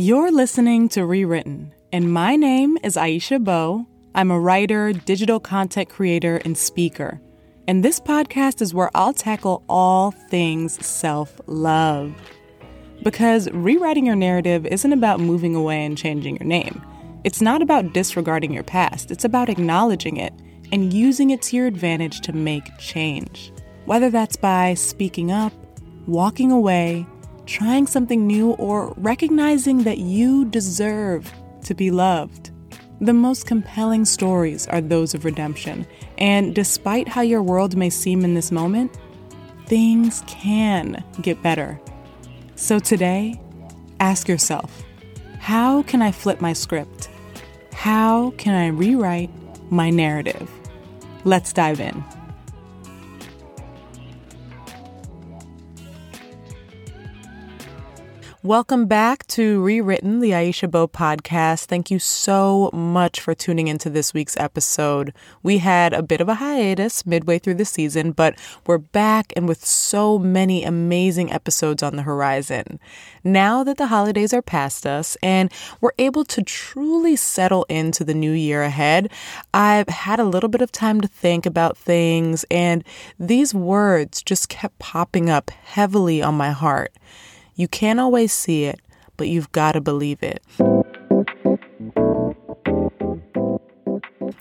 You're listening to Rewritten, and my name is Aisha Beau. I'm a writer, digital content creator, and speaker. And this podcast is where I'll tackle all things self love. Because rewriting your narrative isn't about moving away and changing your name. It's not about disregarding your past, it's about acknowledging it and using it to your advantage to make change. Whether that's by speaking up, walking away, trying something new, or recognizing that you deserve to be loved. The most compelling stories are those of redemption, and despite how your world may seem in this moment, things can get better. So today, ask yourself how can I flip my script? How can I rewrite my narrative? Let's dive in. Welcome back to Rewritten, the Aisha Beau podcast. Thank you so much for tuning into this week's episode. We had a bit of a hiatus midway through the season, but we're back and with so many amazing episodes on the horizon. Now that the holidays are past us and we're able to truly settle into the new year ahead, I've had a little bit of time to think about things, and these words just kept popping up heavily on my heart. You can't always see it, but you've got to believe it.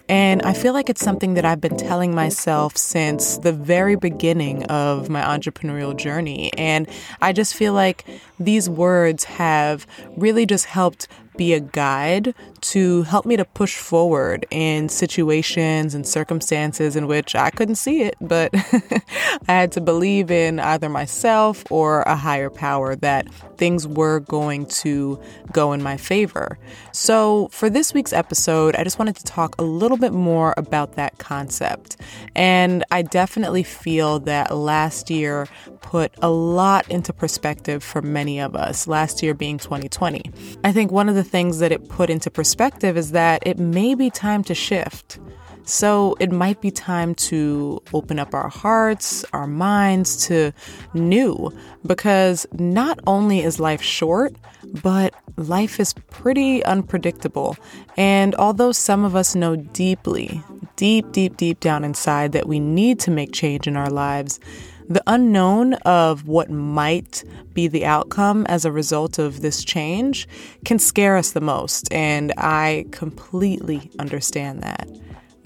And I feel like it's something that I've been telling myself since the very beginning of my entrepreneurial journey. And I just feel like these words have really just helped be a guide to help me to push forward in situations and circumstances in which I couldn't see it, but I had to believe in either myself or a higher power that things were going to go in my favor. So, for this week's episode, I just wanted to talk a little bit more about that concept. And I definitely feel that last year put a lot into perspective for many of us, last year being 2020. I think one of the things that it put into perspective is that it may be time to shift. So it might be time to open up our hearts, our minds to new, because not only is life short, but life is pretty unpredictable. And although some of us know deeply, deep, deep, deep down inside that we need to make change in our lives, the unknown of what might be the outcome as a result of this change can scare us the most, and I completely understand that.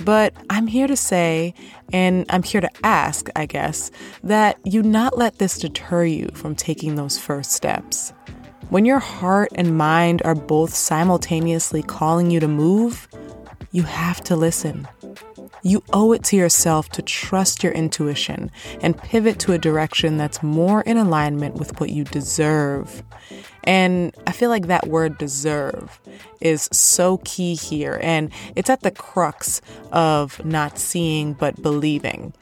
But I'm here to say, and I'm here to ask, I guess, that you not let this deter you from taking those first steps. When your heart and mind are both simultaneously calling you to move, you have to listen. You owe it to yourself to trust your intuition and pivot to a direction that's more in alignment with what you deserve. And I feel like that word deserve is so key here, and it's at the crux of not seeing but believing.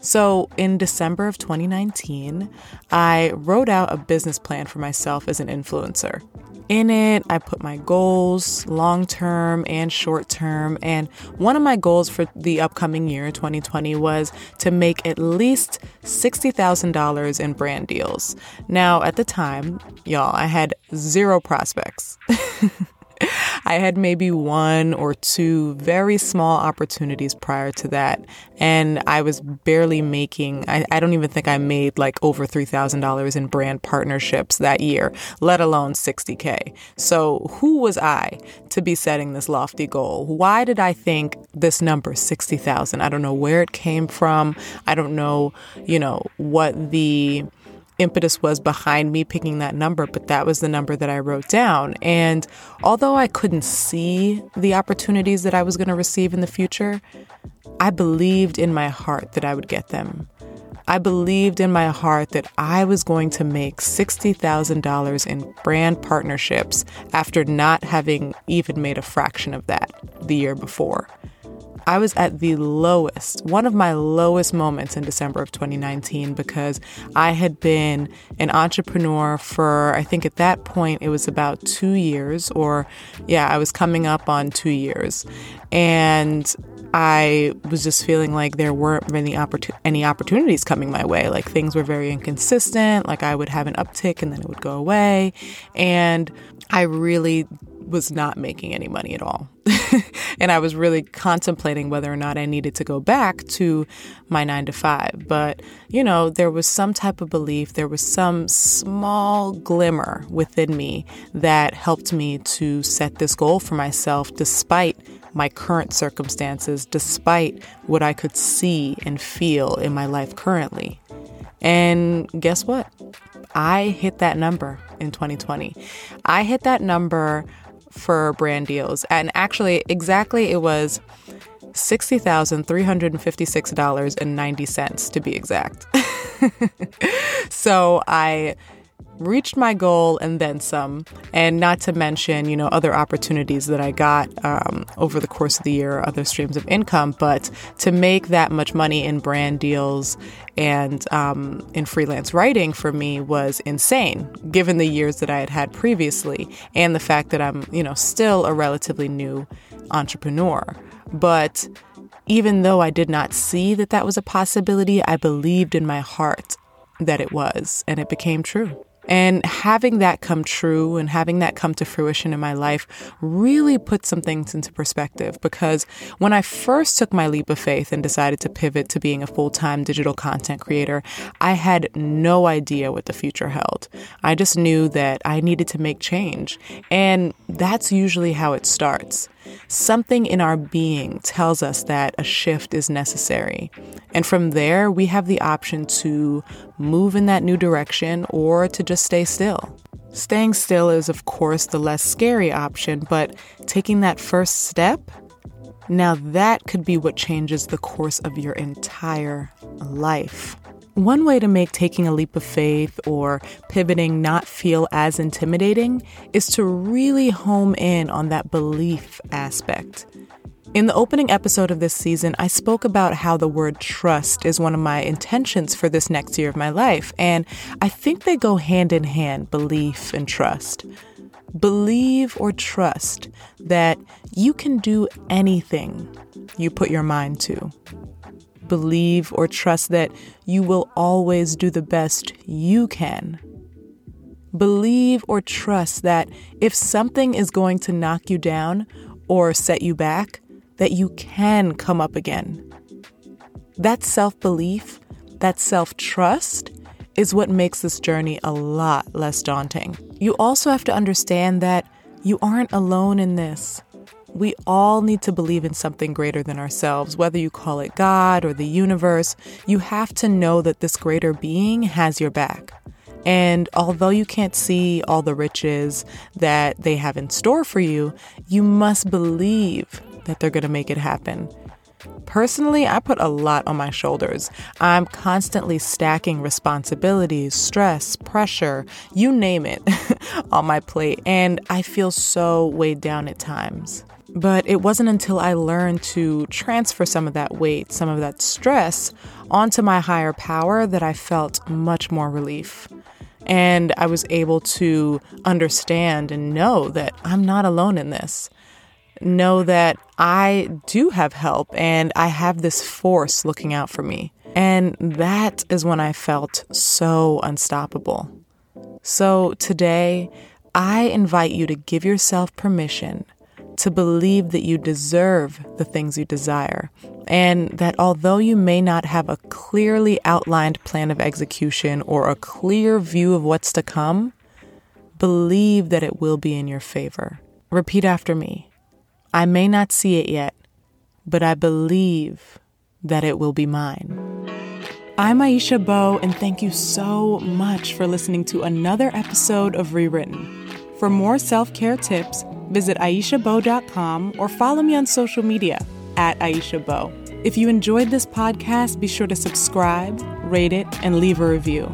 So, in December of 2019, I wrote out a business plan for myself as an influencer. In it, I put my goals, long term and short term. And one of my goals for the upcoming year, 2020, was to make at least $60,000 in brand deals. Now, at the time, y'all, I had zero prospects. I had maybe one or two very small opportunities prior to that. And I was barely making, I, I don't even think I made like over $3,000 in brand partnerships that year, let alone 60K. So who was I to be setting this lofty goal? Why did I think this number, 60,000? I don't know where it came from. I don't know, you know, what the impetus was behind me picking that number, but that was the number that I wrote down. And although I couldn't see the opportunities that I was going to receive in the future, I believed in my heart that I would get them. I believed in my heart that I was going to make $60,000 in brand partnerships after not having even made a fraction of that the year before. I was at the lowest, one of my lowest moments in December of 2019 because I had been an entrepreneur for, I think at that point it was about two years, or yeah, I was coming up on two years. And I was just feeling like there weren't many any opportunities coming my way. Like things were very inconsistent. Like I would have an uptick and then it would go away. And I really was not making any money at all. and I was really contemplating whether or not I needed to go back to my nine to five. But, you know, there was some type of belief, there was some small glimmer within me that helped me to set this goal for myself despite my current circumstances, despite what I could see and feel in my life currently. And guess what? I hit that number in 2020. I hit that number for brand deals. And actually, exactly, it was $60,356.90 to be exact. so I reached my goal and then some. And not to mention, you know, other opportunities that I got um, over the course of the year, other streams of income. But to make that much money in brand deals and um, in freelance writing for me was insane, given the years that I had had previously and the fact that I'm, you know, still a relatively new entrepreneur. But even though I did not see that that was a possibility, I believed in my heart that it was, and it became true. And having that come true and having that come to fruition in my life really put some things into perspective because when I first took my leap of faith and decided to pivot to being a full time digital content creator, I had no idea what the future held. I just knew that I needed to make change. And that's usually how it starts. Something in our being tells us that a shift is necessary. And from there, we have the option to move in that new direction or to just stay still. Staying still is, of course, the less scary option, but taking that first step, now that could be what changes the course of your entire life. One way to make taking a leap of faith or pivoting not feel as intimidating is to really home in on that belief aspect. In the opening episode of this season, I spoke about how the word trust is one of my intentions for this next year of my life, and I think they go hand in hand belief and trust. Believe or trust that you can do anything you put your mind to believe or trust that you will always do the best you can. Believe or trust that if something is going to knock you down or set you back, that you can come up again. That self belief, that self trust, is what makes this journey a lot less daunting. You also have to understand that you aren't alone in this we all need to believe in something greater than ourselves, whether you call it God or the universe. You have to know that this greater being has your back. And although you can't see all the riches that they have in store for you, you must believe that they're going to make it happen. Personally, I put a lot on my shoulders. I'm constantly stacking responsibilities, stress, pressure, you name it, on my plate, and I feel so weighed down at times. But it wasn't until I learned to transfer some of that weight, some of that stress onto my higher power that I felt much more relief. And I was able to understand and know that I'm not alone in this. Know that I do have help and I have this force looking out for me. And that is when I felt so unstoppable. So today, I invite you to give yourself permission to believe that you deserve the things you desire, and that although you may not have a clearly outlined plan of execution or a clear view of what's to come, believe that it will be in your favor. Repeat after me I may not see it yet, but I believe that it will be mine. I'm Aisha Beau, and thank you so much for listening to another episode of Rewritten. For more self care tips, visit AishaBeau.com or follow me on social media at Aisha Beau. If you enjoyed this podcast, be sure to subscribe, rate it, and leave a review.